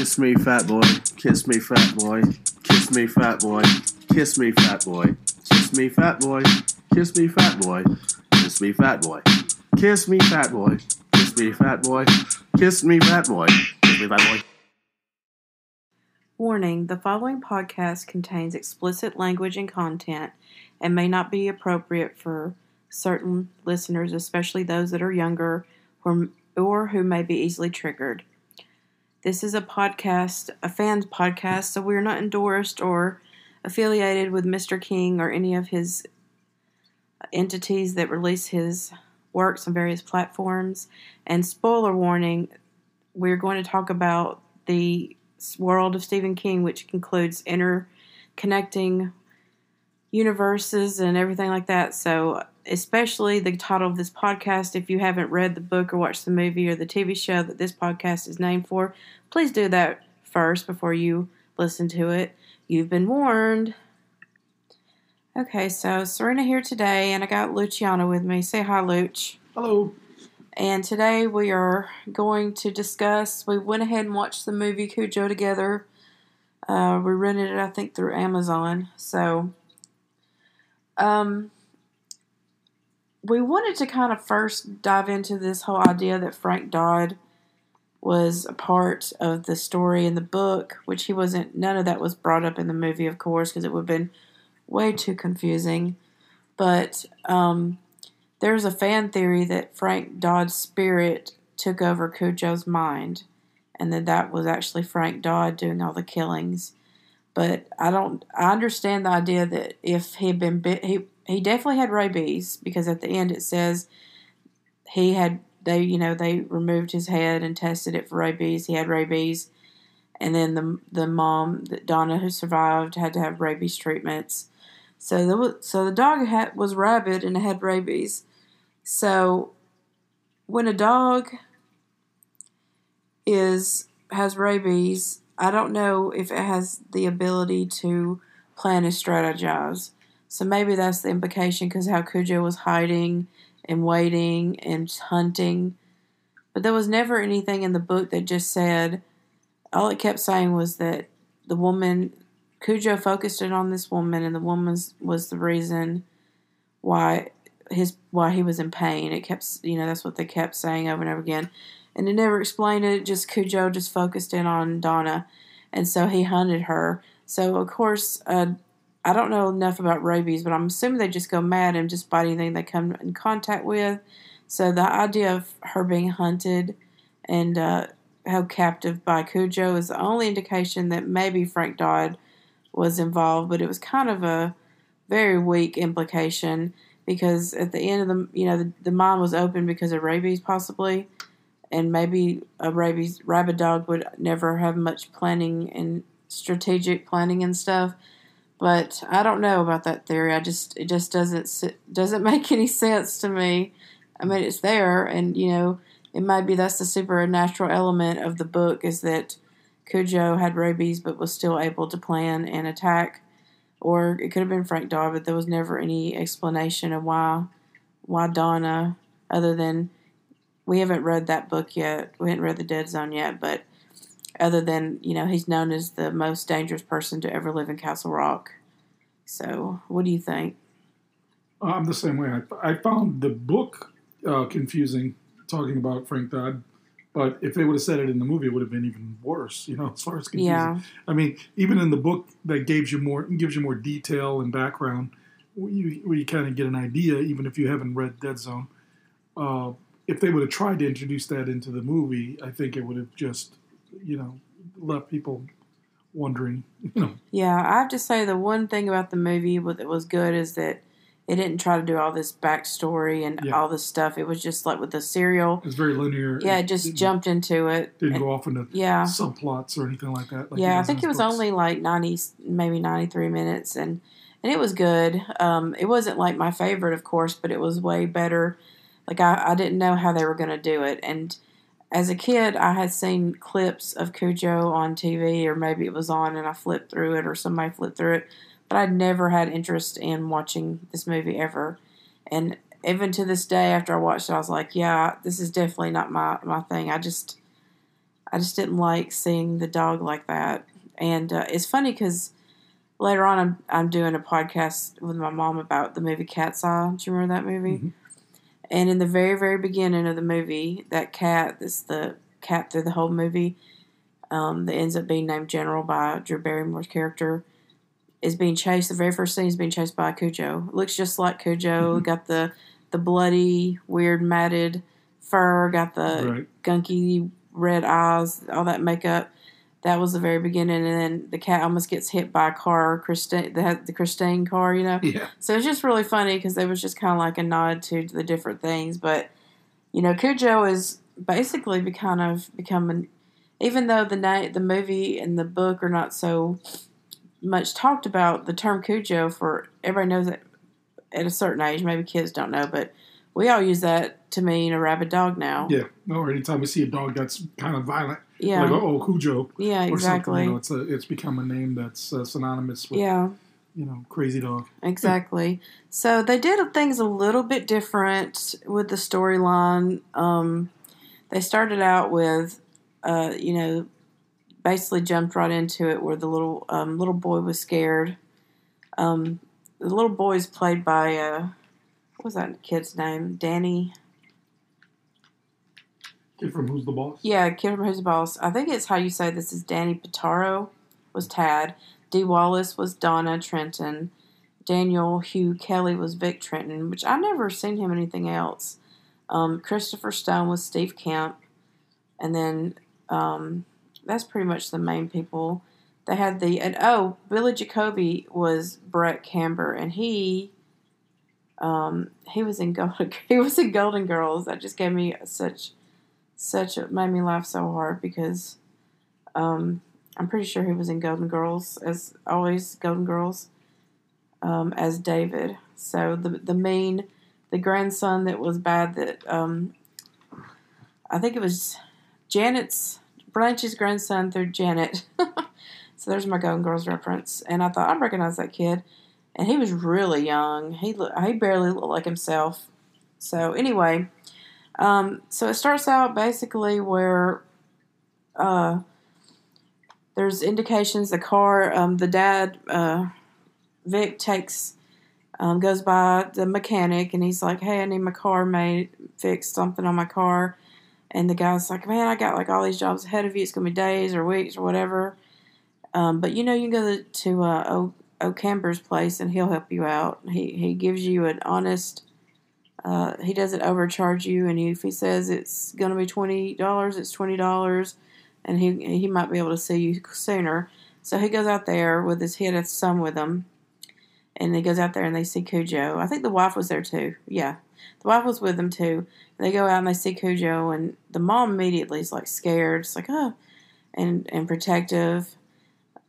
Kiss me, fat boy. Kiss me, fat boy. Kiss me, fat boy. Kiss me, fat boy. Kiss me, fat boy. Kiss me, fat boy. Kiss me, fat boy. Kiss me, fat boy. Kiss me, fat boy. Kiss me, fat boy. Kiss me, fat boy. Warning the following podcast contains explicit language and content and may not be appropriate for certain listeners, especially those that are younger or, or who may be easily triggered. This is a podcast, a fans podcast, so we're not endorsed or affiliated with Mr. King or any of his entities that release his works on various platforms. And spoiler warning, we're going to talk about the world of Stephen King, which includes interconnecting universes and everything like that. So, especially the title of this podcast, if you haven't read the book or watched the movie or the TV show that this podcast is named for, please do that first before you listen to it. You've been warned. Okay, so Serena here today, and I got Luciano with me. Say hi, Luch. Hello. And today we are going to discuss. We went ahead and watched the movie Cujo together. Uh, we rented it, I think, through Amazon. So, um, we wanted to kind of first dive into this whole idea that Frank Dodd was a part of the story in the book, which he wasn't. None of that was brought up in the movie, of course, because it would have been way too confusing. But um, there's a fan theory that Frank Dodd's spirit took over Cujo's mind, and that that was actually Frank Dodd doing all the killings. But I don't. I understand the idea that if he'd been bit, he he definitely had rabies because at the end it says he had they you know they removed his head and tested it for rabies. He had rabies, and then the the mom that Donna who survived had to have rabies treatments. So the so the dog had was rabid and had rabies. So when a dog is has rabies, I don't know if it has the ability to plan and strategize. So maybe that's the implication because how Cujo was hiding and waiting and hunting. But there was never anything in the book that just said, all it kept saying was that the woman, Cujo focused it on this woman, and the woman was the reason why his why he was in pain. It kept, you know, that's what they kept saying over and over again, and it never explained it. Just Cujo just focused in on Donna, and so he hunted her. So of course, uh, I don't know enough about rabies, but I'm assuming they just go mad and just bite anything they come in contact with. So the idea of her being hunted and uh, held captive by Cujo is the only indication that maybe Frank Dodd was involved, but it was kind of a very weak implication because at the end of the you know the, the mine was open because of rabies possibly and maybe a rabies rabid dog would never have much planning and strategic planning and stuff but I don't know about that theory. I just it just doesn't doesn't make any sense to me. I mean, it's there, and you know, it might be that's the supernatural element of the book is that Cujo had rabies but was still able to plan and attack, or it could have been Frank Dodd, but there was never any explanation of why why Donna, other than we haven't read that book yet. We haven't read the Dead Zone yet, but other than you know he's known as the most dangerous person to ever live in Castle Rock. So, what do you think? I'm the same way. I, I found the book uh, confusing, talking about Frank Dodd. But if they would have said it in the movie, it would have been even worse. You know, as far as confusing. Yeah. I mean, even in the book, that gives you more gives you more detail and background, you, you kind of get an idea, even if you haven't read Dead Zone. Uh, if they would have tried to introduce that into the movie, I think it would have just you know, left people wondering, you know. Yeah, I have to say the one thing about the movie that was good is that it didn't try to do all this backstory and Yeah. all this stuff. It was just like with the serial. It's very linear. Yeah, it just jumped into it. Didn't And- go off into yeah. subplots or anything like that. Like yeah, I think it was books. only like ninety, maybe ninety three minutes, and and it was good. Um, it wasn't like my favorite, of course, but it was way better. Like I, I didn't know how they were going to do it, and as a kid, I had seen clips of Cujo on TV, or maybe it was on, and I flipped through it, or somebody flipped through it, but I'd never had interest in watching this movie ever, and even to this day, after I watched it, I was like, yeah, this is definitely not my my thing. I just I just didn't like seeing the dog like that. And uh, it's funny because later on, I'm I'm doing a podcast with my mom about the movie Cat's Eye. Do you remember that movie? Mhm. And in the very very beginning of the movie, that cat that's the cat through the whole movie, um, that ends up being named General by Drew Barrymore's character, is being chased. The very first scene is being chased by Cujo. Looks just like Cujo. Mhm. Got the the bloody, weird, matted fur. Got the right. gunky red eyes, all that makeup. That was the very beginning, and then the cat almost gets hit by a car, Christine, the, the Christine car, you know. Yeah. So it's just really funny because it was just kind of like a nod to the different things. But you know, Cujo is basically be kind of becoming, even though the night the movie and the book are not so much talked about, the term Cujo for everybody knows it at a certain age. Maybe kids don't know, but we all use that to mean a rabid dog now. Yeah. Or anytime we see a dog that's kind of violent, yeah, like oh Cujo yeah, exactly. you know, it's a it's become a name that's uh, synonymous with yeah. you know crazy dog. Exactly. So they did things a little bit different with the storyline. Um, they started out with, uh, you know, basically jumped right into it where the little um, little boy was scared. Um, the little boy is played by uh, what was that kid's name? Danny. Kid from Who's the Boss? Yeah, Kid from Who's the Boss. I think it's how you say this is Danny Pitaro was Tad. Dee Wallace was Donna Trenton. Daniel Hugh Kelly was Vic Trenton, which I've never seen him anything else. Um, Christopher Stone was Steve Kemp, and then um, that's pretty much the main people. They had the and oh Billy Jacoby was Brett Camber, and he um, he was in Golden he was in Golden Girls. That just gave me such such a, made me laugh so hard because um, I'm pretty sure he was in Golden Girls as always Golden Girls um, as David. So the the main the grandson that was bad that um, I think it was Janet's Blanche's grandson through Janet. so there's my Golden Girls reference, and I thought I recognize that kid, and he was really young. He he barely looked like himself. So anyway, um, so it starts out basically where uh, there's indications the car, um, the dad, uh, Vic takes, um, goes by the mechanic and he's like, "Hey, I need my car made, fixed something on my car." And the guy's like, "Man, I got like all these jobs ahead of you. It's gonna be days or weeks or whatever." Um, but you know, you can go to, to uh, o, o Camber's place and he'll help you out. He he gives you an honest. Uh, he doesn't overcharge you, and if he says it's gonna be twenty dollars, it's twenty dollars, and he he might be able to see you sooner. So he goes out there with his he had a son with him, and he goes out there and they see Cujo. I think the wife was there too. Yeah, the wife was with them too. They go out and they see Cujo, and the mom immediately is like scared. It's like oh, and and protective,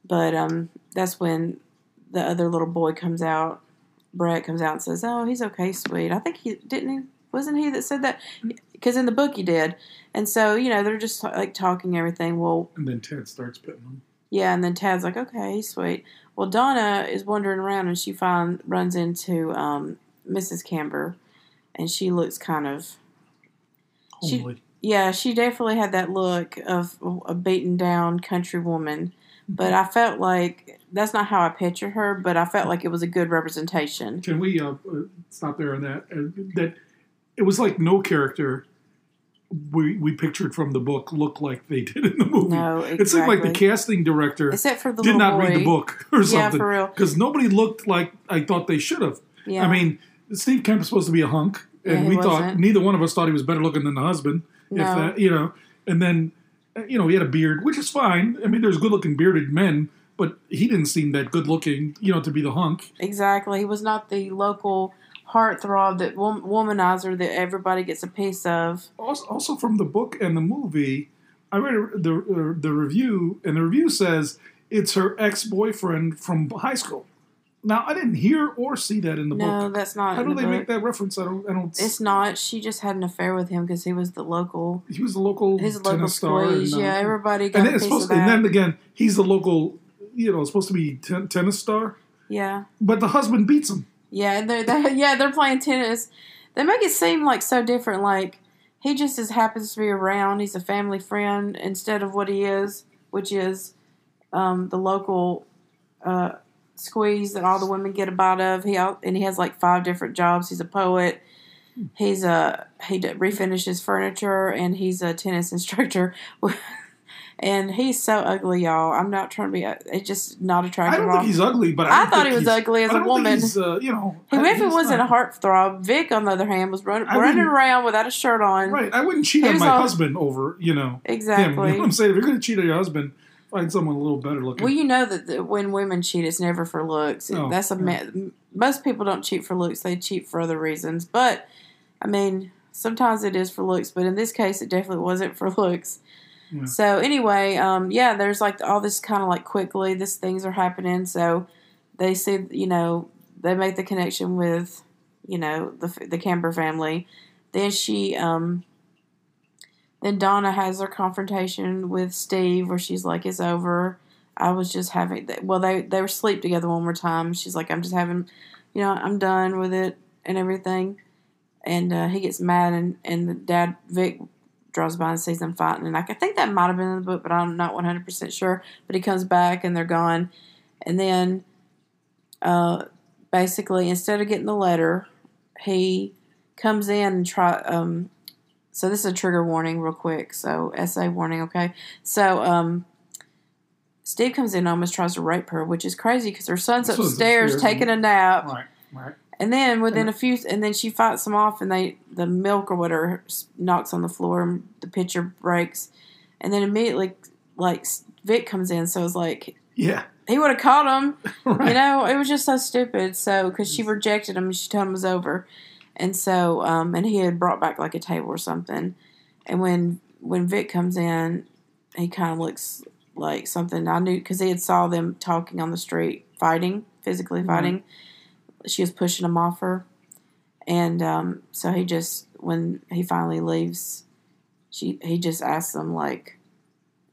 but um, that's when the other little boy comes out. Brett comes out and says, "Oh, he's okay, sweet." I think he didn't. He wasn't he that said that because in the book he did. And so you know they're just like talking everything. Well, And then Ted starts pitting them. yeah, and then Tad's like, "Okay, he's sweet." Well, Donna is wandering around and she find runs into um, Mrs. Camber, and she looks kind of She- yeah. She definitely had that look of a beaten down country woman. But I felt like that's not how I pictured her. But I felt like it was a good representation. Can we uh, uh, stop there on that? Uh, that it was like no character we we pictured from the book looked like they did in the movie. No, It seemed like the casting director Except for the did not boy. read the book or Yeah, something. for real. Because nobody looked like I thought they should have. Yeah. I mean, Steve Kemp is supposed to be a hunk, and Yeah, we thought wasn't. neither one of us thought he was better looking than the husband. No. If that, you know, and then you know he had a beard, which is fine. I mean, there's good looking bearded men, but he didn't seem that good looking, you know, to be the hunk. Exactly. He was not the local heartthrob, that womanizer that everybody gets a piece of. Also, also from the book and the movie, I read the uh, the review, and the review says it's her ex boyfriend from high school. Now, I didn't hear or see that in the No, book. that's not. How do the they make that reference? I don't. I don't. It's not. She just had an affair with him because he was the local, he was the local his local tennis star. uh, yeah, everybody got and then it's piece of supposed, and then again, he's the local. You know, supposed to be ten, tennis star, yeah, but the husband beats him. yeah, and they're, they yeah they're playing tennis. They make it seem like so different. Like he just as happens to be around. He's a family friend instead of what he is, which is um, the local uh, squeeze that all the women get a bite of. He and he has like five different jobs. He's a poet. He's a he d- refinishes furniture and he's a tennis instructor. and he's so ugly, y'all. I'm not trying to be. It's just not attractive. I don't think he's ugly, but I, I think he was ugly as I a woman. uh, you know, if it wasn't a not- heartthrob, Vic, on the other hand, was run, running around without a shirt on. Right, I wouldn't cheat He on my all- husband over, you know, him. You Exactly. know what I'm saying? If you're going to cheat on your husband, find someone a little better looking. Well, you know that the, when women cheat, it's never for looks. Oh, That's a yeah. most people don't cheat for looks; they cheat for other reasons. But I mean, sometimes it is for looks, but in this case, it definitely wasn't for looks. Yeah. So anyway, um, yeah, there's like all this kind of like quickly, this things are happening. So they see, you know, they make the connection with, you know, the the Camber family. Then she, um, then Donna has her confrontation with Steve, where she's like, "It's over." I was just having well, they they were asleep together one more time. She's like, "I'm just having, you know, I'm done with it and everything." And uh, he gets mad, and and the dad Vic draws by and sees them fighting, and I think that might have been in the book, but I'm not 100 percent sure. But he comes back, and they're gone, and then, uh, basically, instead of getting the letter, he comes in and try um so this is a trigger warning real quick. So SA warning okay? So um steve comes in and almost tries to rape her which is crazy because her son's son's upstairs, taking a nap. Right, right. and then within a few and then she fights him off and they the milk or whatever knocks on the floor and the pitcher breaks. And then immediately like vic comes in so it's like Yeah, he would have caught him. Right. you know, it was just so stupid. So, because she rejected him, and she told him it was over, and so, um, and he had brought back like a table or something. And when when Vic comes in, he kind of looks like something I knew because he had saw them talking on the street, fighting, physically fighting. She was pushing him off her, and um, so he just when he finally leaves, she he just asks them like,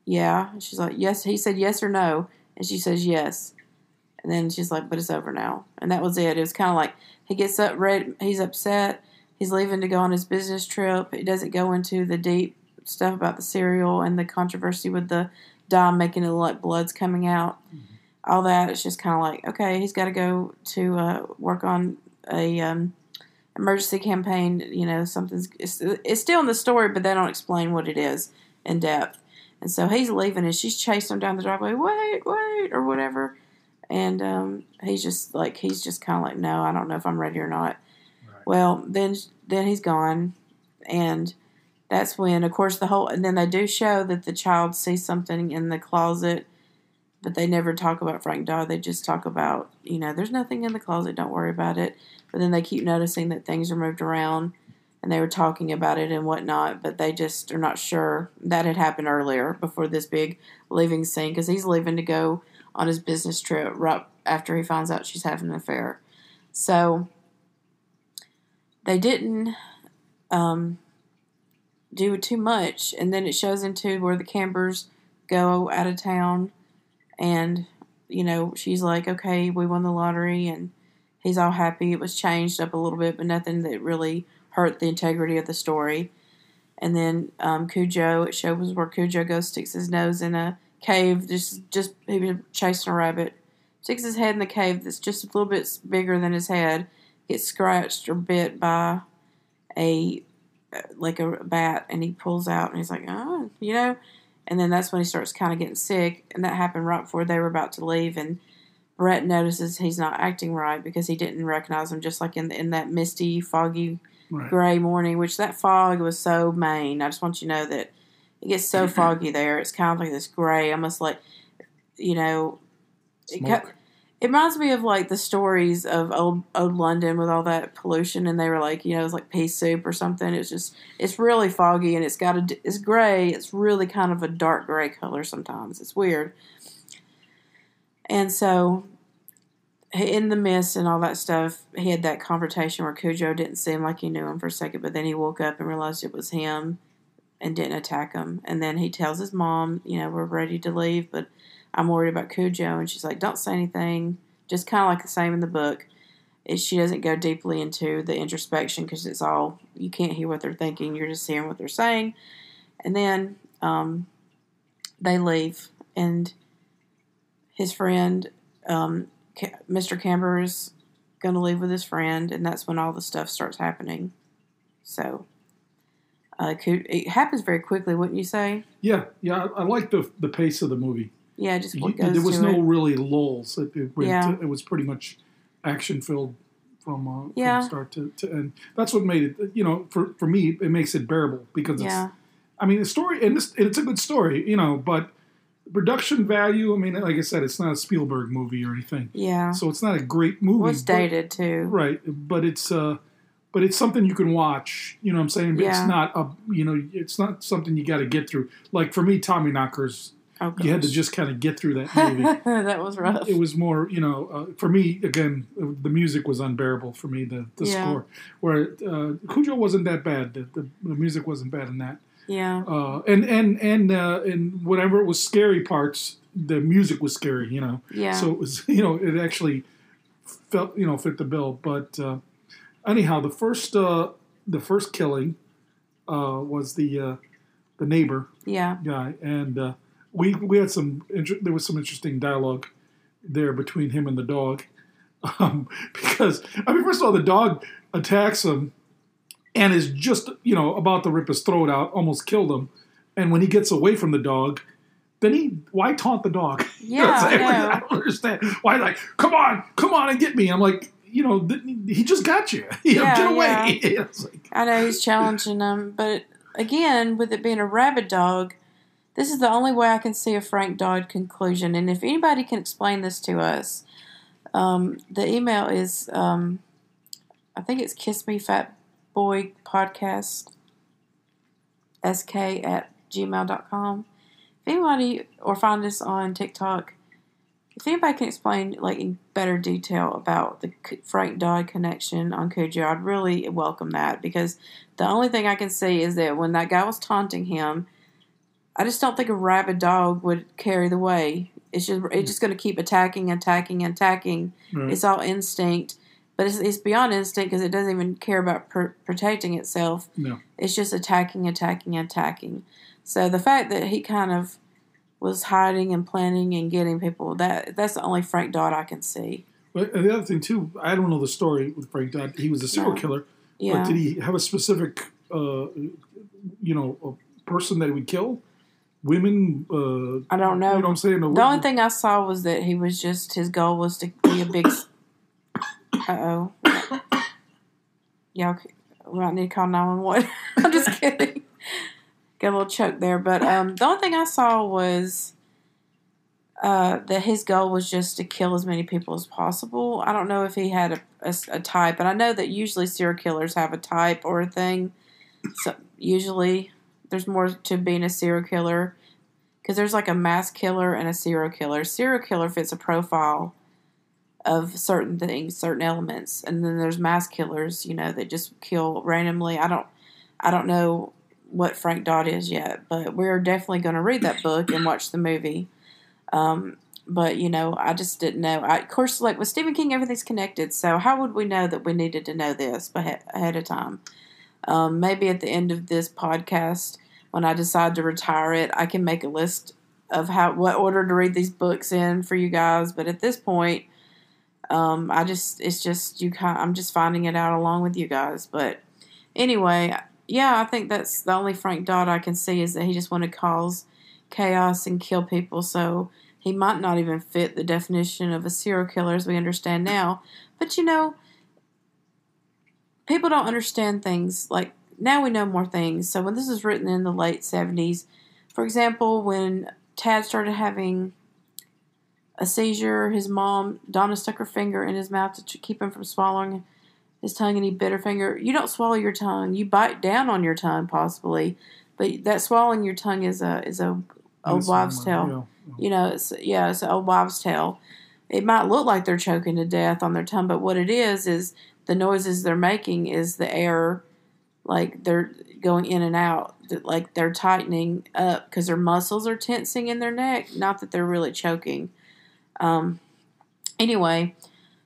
"Yeah," And she's like, "Yes." He said yes or no, and she says yes. And then she's like, "But it's over now," and that was it. It was kind of like he gets up, red. He's upset. He's leaving to go on his business trip. He doesn't go into the deep stuff about the cereal and the controversy with the dye making it look like blood's coming out. All that. It's just kind of like, okay, he's got to go to uh, work on a um, emergency campaign. You know, something's. It's, it's still in the story, but they don't explain what it is in depth. And so he's leaving, and she's chasing him down the driveway. Wait, wait, or whatever. And um, he's just like he's just kind of like, no, I don't know if I'm ready or not. Right. Well, then then he's gone, and that's when, of course, the whole. And then they do show that the child sees something in the closet, but they never talk about Frank Dodd. They just talk about, you know, there's nothing in the closet. Don't worry about it. But then they keep noticing that things are moved around, and they were talking about it and whatnot. But they just are not sure that had happened earlier before this big leaving scene because he's leaving to go on his business trip right after he finds out she's having an affair. So they didn't um, do too much, and then it shows into where the Cambers go out of town, and you know she's like, "Okay, we won the lottery," and he's all happy. It was changed up a little bit, but nothing that really hurt the integrity of the story. And then um, Cujo, it shows where Cujo goes, sticks his nose in a cave. Just, just he was chasing a rabbit. Sticks his head in the cave that's just a little bit bigger than his head. Gets scratched or bit by a like a bat, and he pulls out, and he's like, oh, you know. And then that's when he starts kind of getting sick, and that happened right before they were about to leave. And Brett notices he's not acting right because he didn't recognize him, just like in in that misty, foggy Right. gray morning, which that fog was so main. I just want you to know that it gets so foggy there. It's kind of like this gray, almost like, you know, it, ca- it reminds me of like the stories of old old London with all that pollution, and they were like, you know, it's like pea soup or something. It's just, it's really foggy, and it's got a, it's gray. It's really kind of a dark gray color sometimes. It's weird. And so in the mist and all that stuff, he had that confrontation where Cujo didn't seem like he knew him for a second, but then he woke up and realized it was him and didn't attack him. And then he tells his mom, you know, we're ready to leave, but I'm worried about Cujo. And she's like, don't say anything. Just kind of like the same in the book. it, she doesn't go deeply into the introspection because it's all you can't hear what they're thinking. You're just hearing what they're saying, and then um, they leave, and his friend, um, Mr. Camber, is going to leave with his friend, and that's when all the stuff starts happening. So. Uh, it could, it happens very quickly, wouldn't you say? Yeah, yeah. I, I like the the pace of the movie. Yeah, just You- what goes there was no it. really lulls. It, it, Yeah. to- it was pretty much action filled from, uh, Yeah. from start to, to end. That's what made it. You know, for for me, it makes it bearable because it's. Yeah, I mean, the story and it's, it's a good story, you know, but production value. I mean, like I said, it's not a Spielberg movie or anything, yeah. so it's not a great movie. Well, it's but- dated too. right? But it's uh, but it's something you can watch. You know, what I'm saying But Yeah. it's not a you know, it's not something you got to get through. Like for me, Tommyknockers, Oh, you had to just kind of get through that movie. that was rough. it was more, you know, uh, for me again, uh, the music was unbearable for me. The the Yeah. score, where uh, Cujo wasn't that bad. The, the, the music wasn't bad in that. yeah, Uh, and and and uh, and whatever it was scary parts, the music was scary. You know, yeah, so it was you know it actually felt you know fit the bill. But uh, anyhow, the first uh, the first killing uh, was the uh, the neighbor yeah, guy, and uh, we we had some inter- there was some interesting dialogue there between him and the dog, um, because I mean, first of all, the dog attacks him and is just you know about to rip his throat out, almost killed him, and when he gets away from the dog. Then he, why taunt the dog? You know Yeah, I saying? know. I don't understand. Why, like, come on, come on and get me. I'm like, you know, he just got you. You know, get away. It's like, I know he's challenging them, but again, with it being a rabid dog, this is the only way I can see a Frank Dodd conclusion. And if anybody can explain this to us, um, the email is, um, I think it's Kiss Me Fat Boy Podcast, sk at gmail.com. If anybody, or find us on TikTok, if anybody can explain like in better detail about the Frank Dodd connection on Cujo, I'd really welcome that because the only thing I can see is that when that guy was taunting him, I just don't think a rabid dog would carry the way. It's just it's just going to keep attacking, attacking, attacking. Right. It's all instinct, but it's, it's beyond instinct because it doesn't even care about pr- protecting itself. no. It's just attacking, attacking, attacking. So the fact that he kind of was hiding and planning and getting people that that's the only Frank Dodd I can see. But and the other thing too, I don't know the story with Frank Dodd. He was a serial No. killer, Yeah. but did he have a specific, uh, you know, a person that he would kill? Women? Uh, I don't know. You know I'm saying? The only thing I saw was that he was just his goal was to be a big. Uh oh. Y'all, we might need to call nine one one. I'm just kidding. Got a little choked there, but um, the only thing I saw was uh, that his goal was just to kill as many people as possible. I don't know if he had a, a, a type, and I know that usually serial killers have a type or a thing. So usually, there's more to being a serial killer because there's like a mass killer and a serial killer. Serial killer fits a profile of certain things, certain elements, and then there's mass killers, you know, that just kill randomly. I don't, I don't know what Frank Dodd is yet, but we're definitely going to read that book and watch the movie. Um, but you know, I just didn't know. I, of course, like with Stephen King, everything's connected. So how would we know that we needed to know this ahead, of time? Um, maybe at the end of this podcast, when I decide to retire it, I can make a list of how what order to read these books in for you guys. But at this point, um, I just it's just you I'm just finding it out along with you guys. But anyway, yeah, I think that's the only Frank Dodd I can see is that he just wanted to cause chaos and kill people. So he might not even fit the definition of a serial killer as we understand now. But you know, people don't understand things like now we know more things. So when this was written in the late 70s, for example, when Tad started having a seizure, his mom, Donna, stuck her finger in his mouth to keep him from swallowing his tongue and he bit her finger. You don't swallow your tongue. You bite down on your tongue, possibly. But that swallowing your tongue is a is a old wives' tale. You know, it's yeah, it's an old wives' tale. It might look like they're choking to death on their tongue, but what it is is the noises they're making is the air, like they're going in and out, like they're tightening up because their muscles are tensing in their neck. Not that they're really choking. Um, anyway,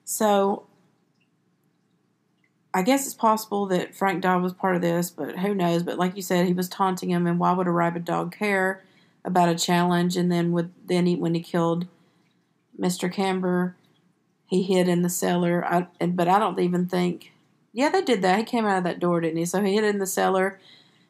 so I guess it's possible that Frank Dodd was part of this, but who knows? But like you said, he was taunting him, and why would a rabid dog care about a challenge? And then with then he, when he killed Mr. Camber, he hid in the cellar. I, and, but I don't even think, yeah, they did that. He came out of that door, didn't he? So he hid in the cellar.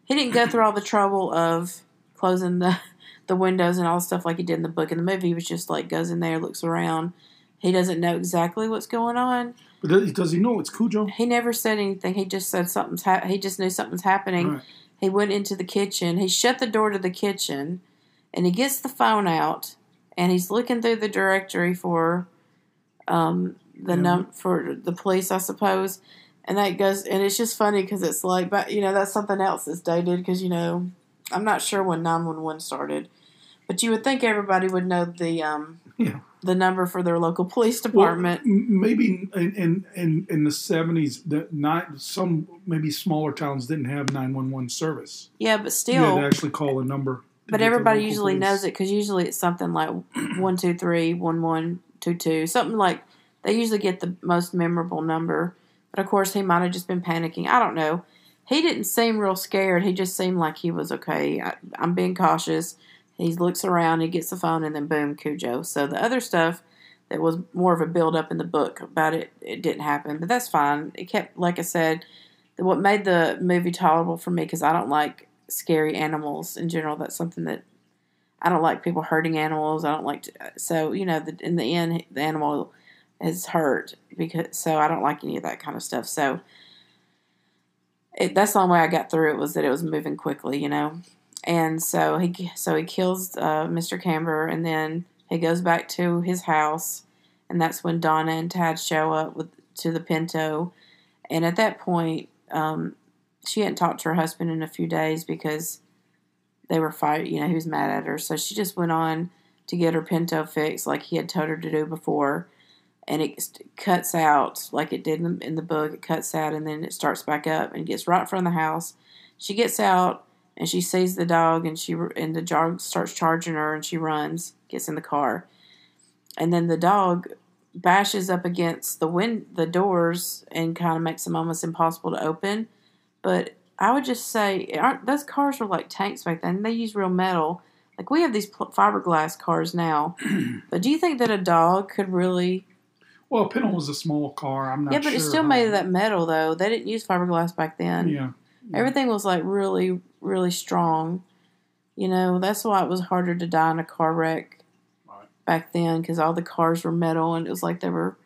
He didn't go through all the trouble of closing the the windows and all the stuff like he did in the book. In the movie, he was just like goes in there, looks around. He doesn't know exactly what's going on. But does, he know it's Cujo? He never said anything. He just said something's. Ha- he just knew something's happening. Right. He went into the kitchen. He shut the door to the kitchen, and he gets the phone out, and he's looking through the directory for, um, the Yeah. num for the police, I suppose. And that goes, and it's just funny because it's like, but you know, that's something else that's dated because you know, I'm not sure when 911 started, but you would think everybody would know the um Yeah. the number for their local police department. m- maybe in in in, in the seventies, that not some maybe smaller towns didn't have nine one one service. yeah, but still. you had to actually call a number. But everybody usually police. knows it because usually it's something like one two three one one two two something like they usually get the most memorable number. But of course, he might have just been panicking. I don't know. He didn't seem real scared. He just seemed like he was okay. I, I'm being cautious. He looks around, he gets the phone, and then boom, Cujo. So the other stuff that was more of a build up in the book about it, it didn't happen. But that's fine. It kept, like I said, what made the movie tolerable for me because I don't like scary animals in general. That's something that I don't like people hurting animals. I don't like to, so you know the, in the end the animal is hurt because so I don't like any of that kind of stuff. So it, that's the only way I got through it was that it was moving quickly, you know. And so he so he kills uh, Mr. Camber and then he goes back to his house and that's when Donna and Tad show up with to the Pinto. And at that point, um, she hadn't talked to her husband in a few days because they were fighting. You know, he was mad at her, so she just went on to get her Pinto fixed, like he had told her to do before. And it cuts out like it did in the, in the book. It cuts out, and then it starts back up and gets right in front of the house. She gets out and she sees the dog, and she and the dog starts charging her, and she runs, gets in the car, and then the dog bashes up against the wind the doors and kind of makes them almost impossible to open. But I would just say, aren't those cars were like tanks back then? They use real metal. Like we have these fiberglass cars now. but do you think that a dog could really? Well, Pinto was a small car. I'm not. yeah, but it's sure still how- made of that metal though. They didn't use fiberglass back then. Yeah. Everything was like really, really strong. You know, that's why it was harder to die in a car wreck Right. back then because all the cars were metal and it was like they were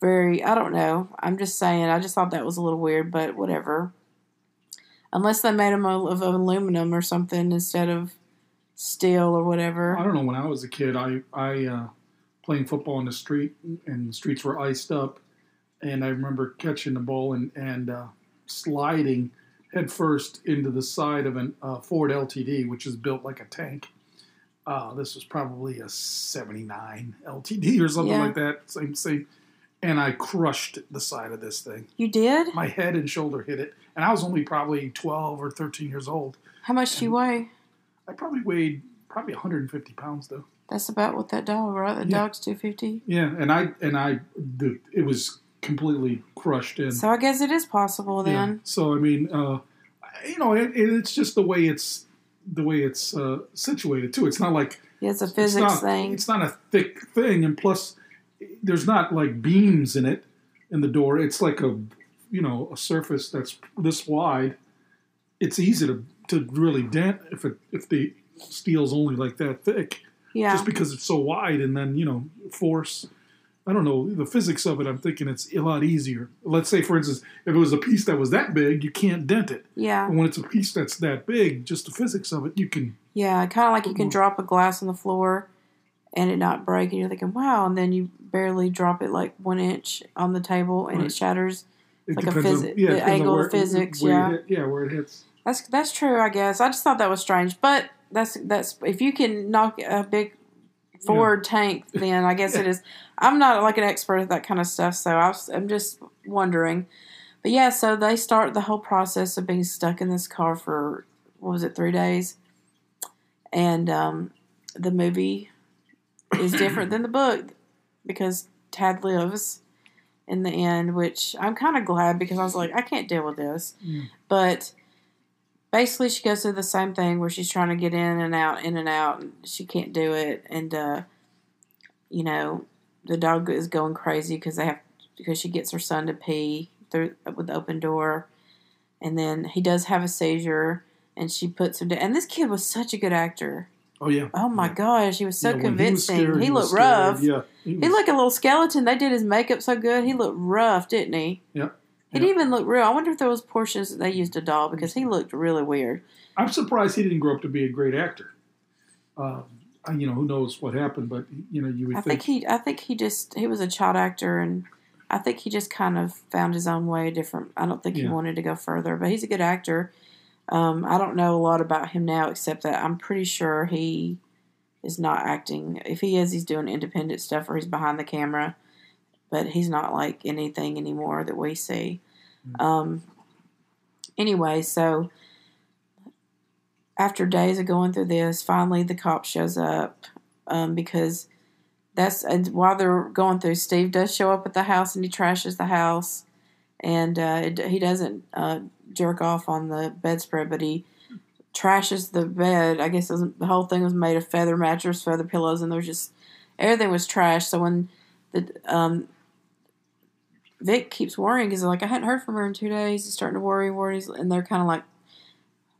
very, I don't know. I'm just saying, I just thought that was a little weird, but whatever. Unless they made them of aluminum or something instead of steel or whatever. I don't know. When I was a kid, I I uh, playing football in the street, and the streets were iced up, and I remember catching the ball and and uh, sliding head first into the side of an uh, Ford LTD, which is built like a tank. Uh, this was probably a '79 LTD or something Yeah. like that. Same same. And I crushed the side of this thing. You did? My head and shoulder hit it, and I was only probably 12 or 13 years old. How much do you weigh? I probably weighed probably 150 pounds though. That's about what that dog, right? The Yeah. dog's 250. Yeah, and I and I it was completely crushed in. So I guess it is possible Yeah. then. So I mean, uh, you know, it, it's just the way it's the way it's uh, situated too. It's not like Yeah, it's a it's physics not, thing. It's not a thick thing, and plus, there's not like beams in it in the door. It's like a you know a surface that's this wide. It's easy to to really dent if it if the steel's only like that thick Yeah. just because it's so wide and then you know force i don't know the physics of it i'm thinking it's a lot easier let's say for instance if it was a piece that was that big you can't dent it yeah. and when it's a piece that's that big just the physics of it you can Yeah, kind of like you can Mhm. drop a glass on the floor and it not break, and you're thinking, wow, and then you barely drop it like one inch on the table and it shatters. it Like a depends physi- on the yeah, it on angle of physics, you yeah. hit- yeah where it hits That's that's true, I guess. I just thought that was strange, but that's that's if you can knock a big Ford tank, then I guess it is. I'm not like an expert at that kind of stuff, so I was, I'm just wondering. But yeah, so they start the whole process of being stuck in this car for what was it, three days, and um, the movie is different than the book because Tad lives in the end, which I'm kind of glad because I was like, I can't deal with this. Mm. But basically, she goes through the same thing where she's trying to get in and out, in and out, and she can't do it. And, uh, you know, the dog is going crazy because they have because she gets her son to pee through with the open door, and then he does have a seizure, and she puts him down. And this kid was such a good actor. Oh yeah. Oh my Yeah. gosh, he was so Yeah, he was convincing. He, scared, was looked scared. rough. Yeah. He, He looked like a little skeleton. They did his makeup so good. He looked rough, didn't he? Yeah. He Yeah. didn't even look real. I wonder if there was portions that they used a doll because he looked really weird. I'm surprised he didn't grow up to be a great actor. Um, you know, who knows what happened, but you know, you would I think think, he, I think he just he was a child actor, and I think he just kind of found his own way. Different. I don't think he wanted to go further, but he's a good actor. Um, I don't know a lot about him now, except that I'm pretty sure he is not acting. If he is, he's doing independent stuff or he's behind the camera, but he's not like anything anymore that we see. Um, anyway, so after days of going through this, finally the cop shows up um, because that's and while they're going through, Steve does show up at the house and he trashes the house, and uh, it, he doesn't uh, jerk off on the bedspread, but he trashes the bed. I guess it was, the whole thing was made of feather mattress, feather pillows, and there was just everything was trash. So when the um, Vic keeps worrying because like I hadn't heard from her in two days. He's starting to worry, worries, and they're kind of like,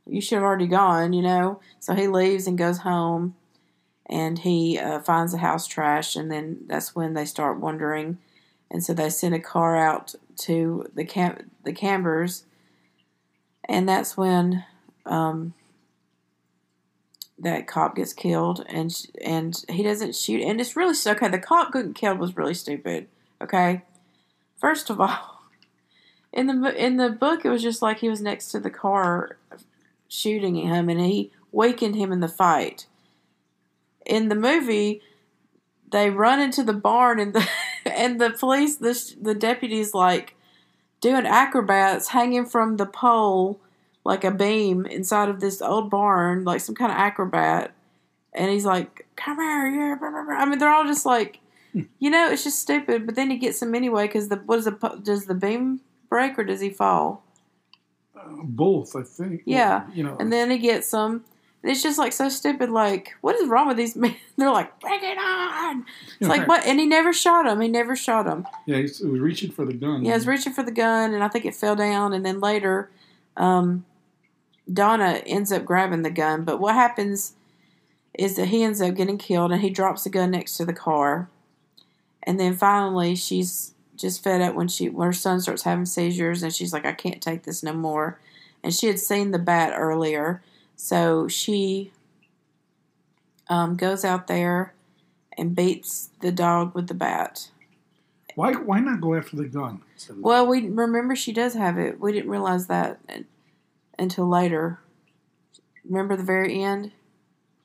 "You should have already gone," you know. So he leaves and goes home, and he uh, finds the house trashed, and then that's when they start wondering, and so they send a car out to the camp, the Cambers, and that's when um, that cop gets killed, and sh- and he doesn't shoot, and it's really okay. The cop getting killed was really stupid. Okay, first of all, in the in the book, it was just like he was next to the car, shooting at him, and he wakened him in the fight. In the movie, they run into the barn, and the and the police, the the deputies, like doing acrobats, hanging from the pole like a beam inside of this old barn, like some kind of acrobat. And he's like, "Come here, yeah." blah, blah, blah." I mean, they're all just like, you know, it's just stupid. But then he gets him anyway because the what is the does the beam break or does he fall? uh, both, I think. Yeah. You know, And then he gets them. And it's just like so stupid. Like, what is wrong with these men? They're like, bring it on. It's like what? And he never shot him. He never shot him. Yeah, he was reaching for the gun. Yeah, he was reaching for the gun, and I think it fell down. And then later, um, Donna ends up grabbing the gun. But what happens is that he ends up getting killed, and he drops the gun next to the car. And then finally, she's just fed up when she when her son starts having seizures, and she's like, "I can't take this no more." And she had seen the bat earlier, so she um, goes out there and beats the dog with the bat. Why? Why not go after the gun? Well, we remember she does have it. We didn't realize that until later. Remember the very end?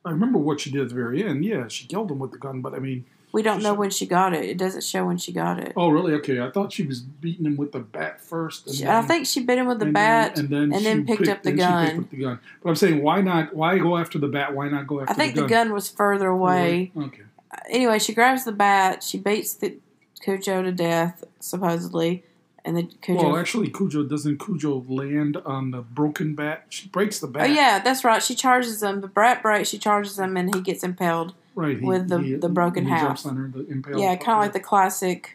I remember what she did at the very end. Yeah, she killed him with the gun, but I mean, We don't know when she got it. It doesn't show when she got it. oh really? Okay, I thought she was beating him with the bat first. And She- then, I think she bit him with the and bat, then, and then, and she then picked up the then gun. picked up the gun. But I'm saying, why not? Why go after the bat? Why not go after the bat? I think the the gun? gun was further away. Okay. Uh, anyway, she grabs the bat. She beats the Cujo to death, supposedly, and the Cujo. Well, actually, Cujo doesn't Cujo land on the broken bat. She breaks the bat. oh bat. yeah, that's right. She charges him. The brat breaks. She charges him, and he gets impaled. Right. with the- the broken he house. jumps on her, the Yeah, kind of like the classic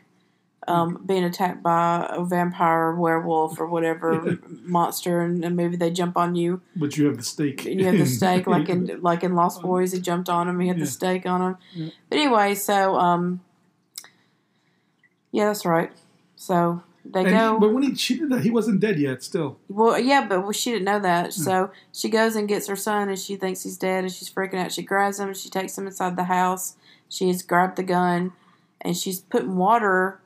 um, being attacked by a vampire, werewolf, or whatever monster and, a movie. They jump on you, But you have the stake. and you have the stake, like in like in Lost Boys. He jumped on him. He had Yeah. the stake on him. Yeah. But anyway, so um, yeah, that's right. So they And go. he- but when he she did that, he wasn't dead yet. Still. Well, yeah, but well, she didn't know that. Hmm. So she goes and gets her son, and she thinks he's dead, and she's freaking out. She grabs him, and she takes him inside the house. She's grabbed the gun, and she's putting water.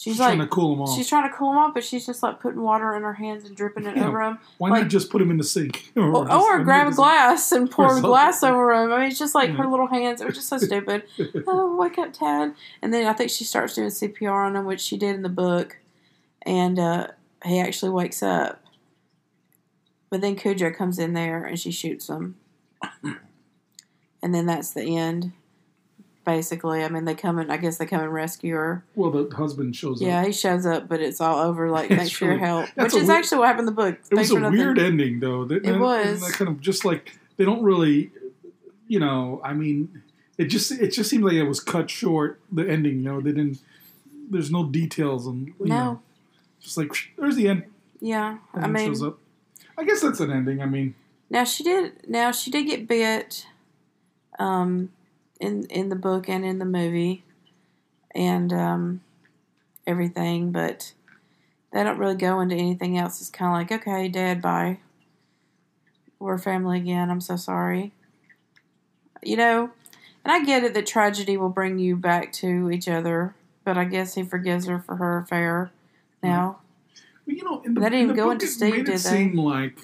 She's, She's like, trying to cool him off. she's trying to cool him off, but she's just like putting water in her hands and dripping it Yeah. over him, Why like- not just put him in the sink? or, just or grab a glass and pour glass over him. I mean, it's just like her little hands. It was just so stupid. oh, wake up, Tad. And then I think she starts doing CPR on him, which she did in the book. And uh, he actually wakes up. But then Cujo comes in there and she shoots him. and then that's the end, basically. I mean, they come and I guess they come and rescue her. Well, the husband shows Yeah, up. Yeah, he shows up, but it's all over like thanks for your help, which is weird- actually what happened in the book. It Thanks was a weird ending, though. That, It was. that kind of just like they don't really, you know. I mean, it just it just seemed like it was cut short. The ending, you know, they didn't. There's no details and You No. know, just like there's the end. Yeah, I mean, shows up. I guess that's an ending. I mean, now she did. Now she did get bit, um, in in the book and in the movie, and um, everything, but they don't really go into anything else. It's kind of like, okay, Dad, bye. We're family again. I'm so sorry. You know, and I get it that tragedy will bring you back to each other, but I guess he forgives her for her affair now. Well, you know, in the, They didn't go book, into it Steve, made did it they? seem like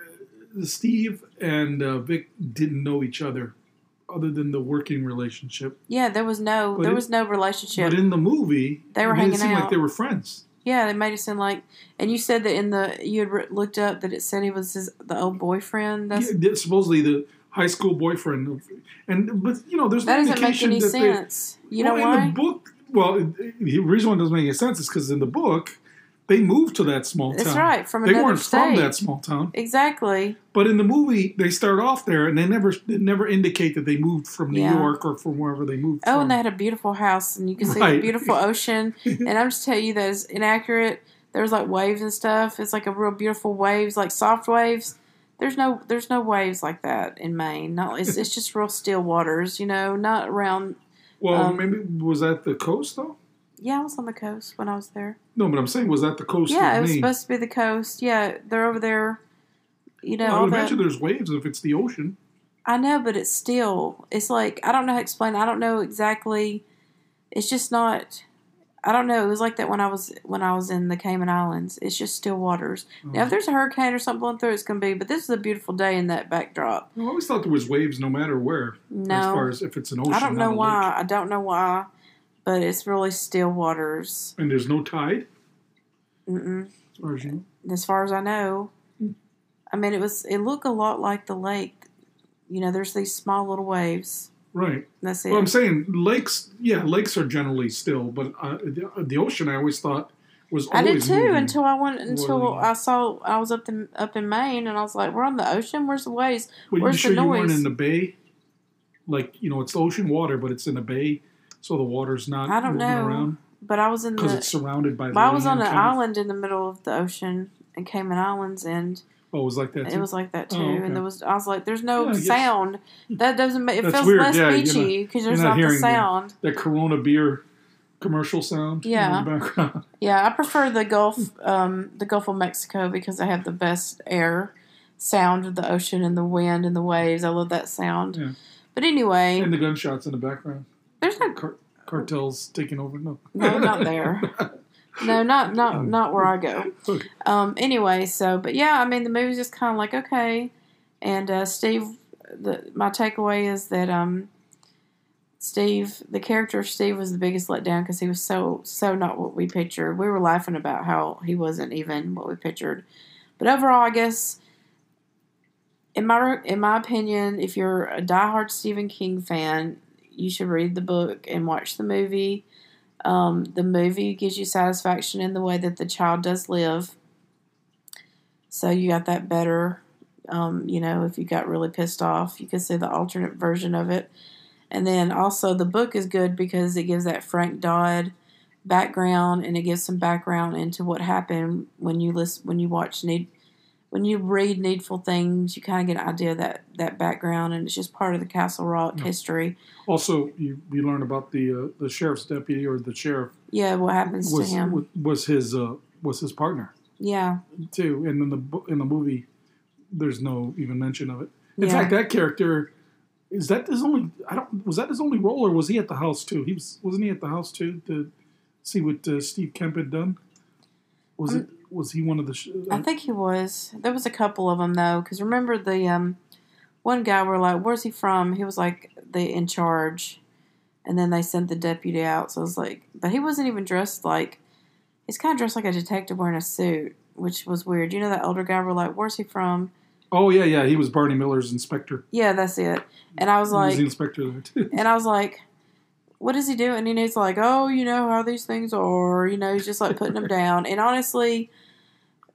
uh, Steve and uh, Vic didn't know each other, other than the working relationship. Yeah, there was no But there it- was no relationship. But in the movie, They were it made hanging it out. like they were friends. Yeah, they made it seem like, and you said that in the you had looked up that it said he was his the old boyfriend. That's Yeah, supposedly the high school boyfriend, and but you know, there's that no doesn't make any sense. they. you well, know in why? the book, well, the reason why it doesn't make any sense is because in the book they moved to that small That's town. That's right, from They another weren't state. from that small town, Exactly. but in the movie they start off there, and they never they never indicate that they moved from New Yeah. York or from wherever they moved Oh, from. and they had a beautiful house, and you can see a Right. beautiful ocean. and I'm just telling you that is inaccurate. There's like waves and stuff. It's like a real beautiful waves, like soft waves. There's no there's no waves like that in Maine. No, it's it's just real still waters. You know, not around. well, um, maybe was that the coast though? Yeah, I was on the coast when I was there. No, but I'm saying was that the coast? Yeah, it was Maine? supposed to be the coast. Yeah, they're over there. You know, Well, I would that. imagine there's waves if it's the ocean. I know, but it's still. It's like I don't know how to explain. I don't know exactly. It's just not. I don't know. It was like that when I was when I was in the Cayman Islands. It's just still waters. Oh. Now, Oh. if there's a hurricane or something blowing through, it's gonna be. But this is a beautiful day in that backdrop. I always thought there was waves no matter where. No, as far as if it's an ocean. I don't not know a why. I don't know why, but it's really still waters. And there's no tide, Mm-mm. as far as you know. As far as I know. I mean, it was. It looked a lot like the lake. You know, there's these small little waves. Right. That's it. Well, I'm saying lakes. Yeah, lakes are generally still, but uh, the, the ocean I always thought was I did too until I went until More I saw I was up in up in Maine and I was like, we're on the ocean. Where's the waves? But you where's sure the you weren't in the bay? Like you know, it's ocean water, but it's in a bay, so the water's not I don't moving know around But I was in because the. it's surrounded by. I was on an kind of. island in the middle of the ocean in Cayman Islands, and Oh, it was like that. Too? it was like that too. Oh, okay. And there was I was like, there's no Yeah, sound. That doesn't make it feels weird, less yeah, beachy because there's not not, the sound." the- that Corona beer commercial sound. in Yeah. the background. Yeah, I prefer the Gulf, um, the Gulf of Mexico because they have the best air sound of the ocean and the wind and the waves. I love that sound. Yeah. But anyway, and the gunshots in the background. There's no Car- cartels taking over. No, No, not there. No, not not not where I go. Um. Anyway, so but yeah, I mean the movie's just kind of like okay, and uh, Steve. The my takeaway is that um. Steve, the character of Steve was the biggest letdown because he was so so not what we pictured. We were laughing about how he wasn't even what we pictured, but overall, I guess in my in my opinion, if you're a diehard Stephen King fan, you should read the book and watch the movie. Um, the movie gives you satisfaction in the way that the child does live. So you got that better. Um, you know, if you got really pissed off, you could see the alternate version of it. And then also the book is good because it gives that Frank Dodd background and it gives some background into what happened when you listen when you watch Need when you read Needful Things, you kind of get an idea of that that background and it's just part of the Castle Rock Yeah. history. Also, you you learn about the uh, the sheriff's deputy or the sheriff Yeah, what happens was to him. was his uh, was his partner yeah. too, and in the in the movie, there's no even mention of it. In Yeah. fact, that character is that his only. I don't. Was that his only role, or was he at the house too? He was. Wasn't he at the house too to see what uh, Steve Kemp had done? Was Um, it? Was he one of the? Sh- uh, I think he was. There was a couple of them though, because remember the um, one guy were like, "Where's he from?" He was like the in charge, and then they sent the deputy out. So I was like, but he wasn't even dressed like. He's kind of dressed like a detective wearing a suit, which was weird. You know that older guy were like, "Where's he from?" Oh yeah, yeah. He was Barney Miller's inspector. Yeah, that's it. And I was he was like, the inspector there too. and I was like, what is he doing? And he's like, oh, you know how these things are. You know, he's just like putting them down. And honestly,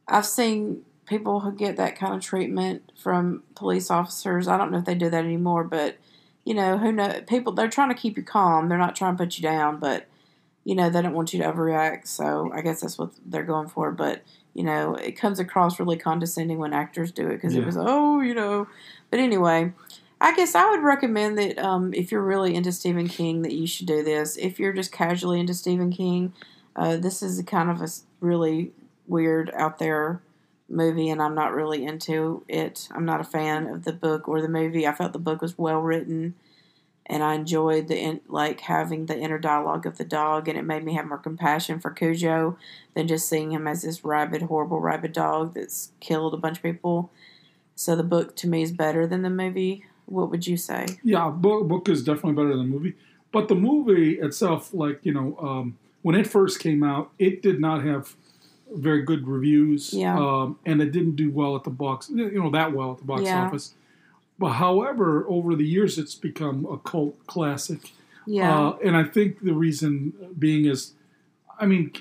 I've seen people who get that kind of treatment from police officers. I don't know if they do that anymore, but you know, who know people they're trying to keep you calm. They're not trying to put you down, but you know, they don't want you to overreact. So I guess that's what they're going for. But you know, it comes across really condescending when actors do it because it was oh, you know. But anyway, I guess I would recommend that um, if you're really into Stephen King, that you should do this. If you're just casually into Stephen King, uh, this is kind of a really weird out there movie, and I'm not really into it. I'm not a fan of the book or the movie. I felt the book was well written, and I enjoyed the in, like having the inner dialogue of the dog, and it made me have more compassion for Cujo than just seeing him as this rabid, horrible, rabid dog that's killed a bunch of people. So the book to me is better than the movie. What would you say? Yeah, book, book is definitely better than the movie. But the movie itself, like you know, um, when it first came out, it did not have very good reviews. Yeah. Um, and it didn't do well at the box, you know, that well at the box Yeah. office. But however, over the years, it's become a cult classic. Yeah, Uh, and I think the reason being is, I mean,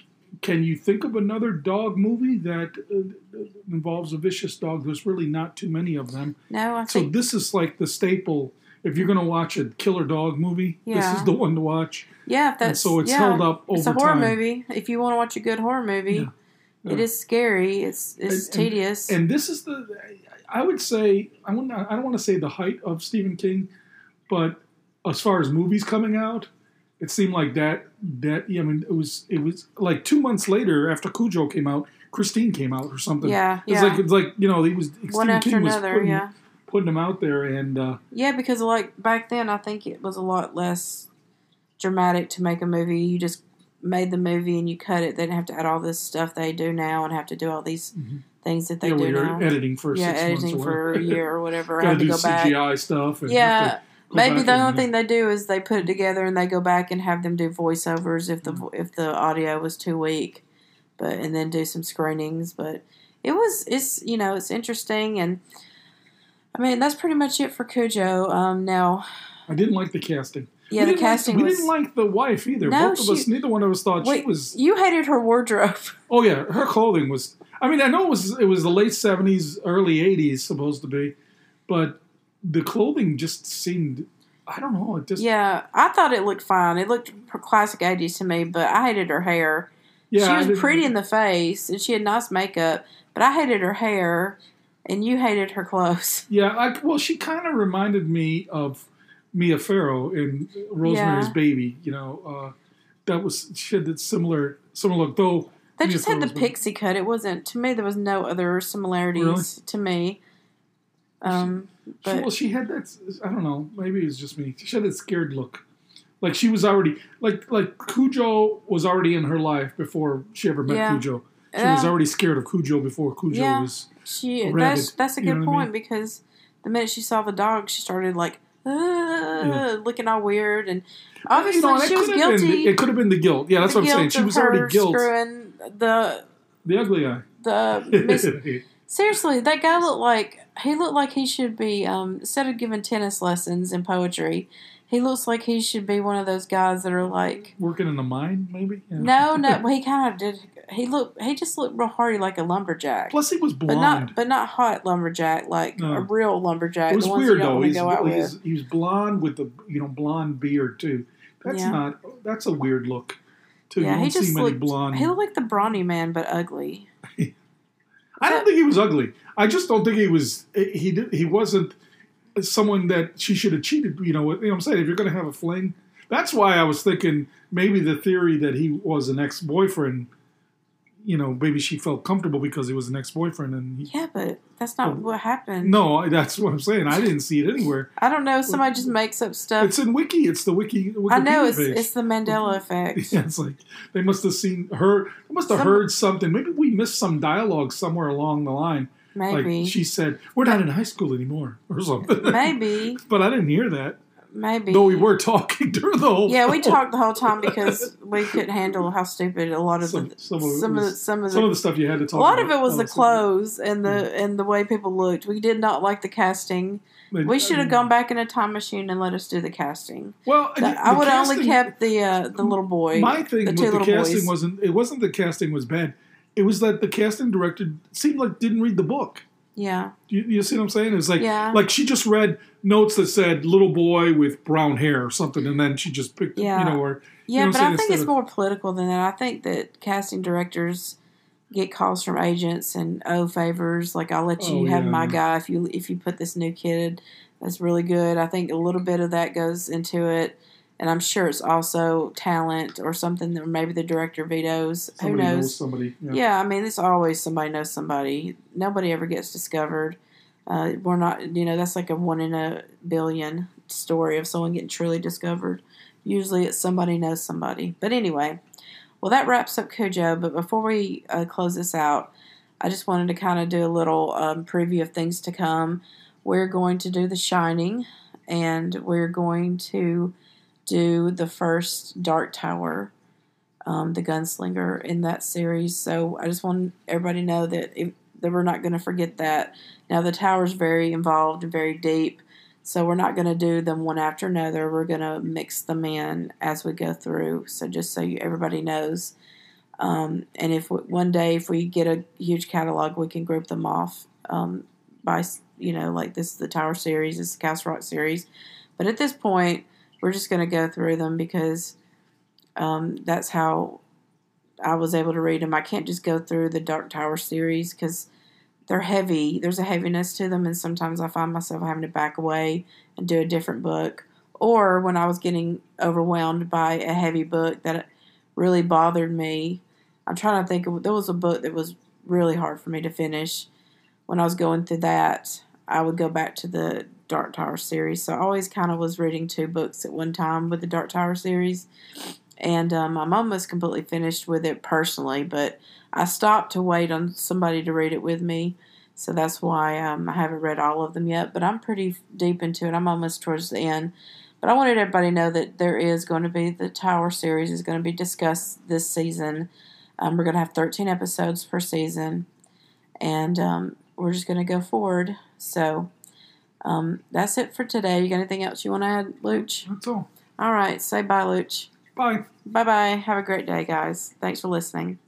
can you think of another dog movie that uh, involves a vicious dog? There's really not too many of them. no, I think. So think this is like the staple. If you're going to watch a killer dog movie, this is the one to watch. yeah, if And that's so it's yeah. held up over It's a horror time. movie. If you want to watch a good horror movie, Yeah. it Yeah. is scary. It's it's And- and- tedious. And this is the, I would say, I want I don't want to say the height of Stephen King, but as far as movies coming out, it seemed like that that yeah, I mean it was it was like two months later after Cujo came out, Christine came out or something. yeah, It's yeah. like it's like you know he was One Stephen after King was another. putting, Yeah, putting them out there and uh, yeah. Because like back then, I think it was a lot less dramatic to make a movie. You just made the movie and you cut it. They didn't have to add all this stuff they do now and have to do all these Mhm. things that they yeah, do now. editing for yeah, six editing months for a year or whatever. I had to do go back. CGI stuff. And Yeah, maybe the only thing they do is they put it together and they go back and have them do voiceovers if the Mm. vo if the audio was too weak, but and then do some screenings. But it was it's you know it's interesting and I mean that's pretty much it for Cujo. Um, now I didn't like the casting. yeah, we the didn't like- casting we was. didn't like the wife either. No, Both of us, neither one of us thought Wait, she was. you hated her wardrobe. Oh yeah, her clothing was. I mean, I know it was it was the late seventies, early eighties, supposed to be, but the clothing just seemed. I don't know. It just yeah, I thought it looked fine. It looked classic eighties to me, but I hated her hair. yeah. She was pretty in the face and she had nice makeup, but I hated her hair, and you hated her clothes. Yeah, I, well, she kind of reminded me of Mia Farrow in Rosemary's Yeah. Baby. You know, uh, that was she had that similar similar look. Though They Mia just had the Farrow's- pixie cut. It wasn't to me. There was no other similarities Really? to me. Um, She, well, she had that. I don't know. Maybe it was just me. She had that scared look, like she was already like like Cujo was already in her life before she ever met Yeah. Cujo. She was already scared of Cujo before Cujo Yeah. was. she rabid, that's that's a you know good I point because the minute she saw the dog, she started like uh, looking all weird, and obviously You know, she was guilty. the- it could have been the guilt. Yeah, that's what I'm saying. She was already guilt. Screwing the The ugly eye. the Miss Seriously, that guy looked like he looked like he should be um, instead of giving tennis lessons in poetry, he looks like he should be one of those guys that are like Working in the mine, maybe. Yeah. no, no. Well, he kind of did. He looked. He just looked real hardy, like a lumberjack, Plus, he was but blonde. not but not hot lumberjack, like No. a real lumberjack. it was weird though. He's, he's, with. he was blonde with the you know blonde beard too. That's Yeah. not. That's a weird look. Too. Yeah, he just looked. blonde. He looked like the brawny man, but ugly. I don't think he was ugly. I just don't think he was. He. He wasn't someone that she should have cheated. You know. what- You know what I'm saying? If you're going to have a fling, that's why I was thinking maybe the theory that he was an ex boyfriend. You know, maybe she felt comfortable because he was an ex boyfriend, and he, Yeah, but that's not Oh. what happened. no, that's what I'm saying. I didn't see it anywhere. I don't know. Somebody just makes up stuff. It's in Wiki. It's the Wiki. Wikipedia I know it's page. it's the Mandela effect. Yeah, it's like they must have seen her. They must have Some- heard something. Maybe we missed some dialogue somewhere along the line. Maybe. Like she said, "We're not in high school anymore," or something. Maybe. but I didn't hear that. Maybe. Though we were talking during the whole. Yeah, we talked the whole time because we couldn't handle how stupid a lot of Some, the some of some of the, some of some the of the stuff you had to talk. About. A lot of it was the some- clothes and the and the way people looked. We did not like the casting. but, We should have gone back in a time machine and let us do the casting. Well, The- I would have only kept the uh, the little boy. My thing the with the casting boys. wasn't. It wasn't the casting was bad. It was that the casting director seemed like didn't read the book. Yeah, You, you see what I'm saying? It's like Yeah. like she just read notes that said "little boy with brown hair" or something, and then she just picked. Yeah. You know, or yeah, know but I think it's of- more political than that. I think that casting directors get calls from agents and oh favors like I'll let you Oh, have yeah, my guy if you if you put this new kid that's really good. I think a little bit of that goes into it. And I'm sure it's also talent or something that maybe the director vetoes. somebody Who knows? knows somebody. Yeah. Yeah, I mean, it's always somebody knows somebody. Nobody ever gets discovered. Uh, we're not, you know, that's like a one in a billion story of someone getting truly discovered. Usually it's somebody knows somebody. But anyway, well, that wraps up Cujo. But before we uh, close this out, I just wanted to kind of do a little um, preview of things to come. We're going to do The Shining, and we're going to do the first Dark Tower um, the gunslinger in that series. So I just want everybody to know that that we're not going to forget that. Now the tower's very involved and very deep, so we're not going to do them one after another. We're going to mix them in as we go through. So just so you, everybody knows. Um, and if we, one day if we get a huge catalog, we can group them off um, by you know like this is the Tower series, this is the Castle Rock series. But at this point, we're just going to go through them because um, that's how I was able to read them. I can't just go through the Dark Tower series because they're heavy. There's a heaviness to them, and sometimes I find myself having to back away and do a different book. Or when I was getting overwhelmed by a heavy book that really bothered me, I'm trying to think of there was a book that was really hard for me to finish. When I was going through that, I would go back to the Dark Tower series. So I always kind of was reading two books at one time with the Dark Tower series and um, I'm almost completely finished with it personally, but I stopped to wait on somebody to read it with me, so that's why um, I haven't read all of them yet. But I'm pretty deep into it. I'm almost towards the end. But I wanted everybody to know that there is going to be the Tower series is going to be discussed this season. Um, we're going to have 13 episodes per season, and um, we're just going to go forward. So um, that's it for today. You got anything else you want to add, Luch? That's all. All right, say bye, Luch. Bye. Bye bye. Have a great day, guys. Thanks for listening.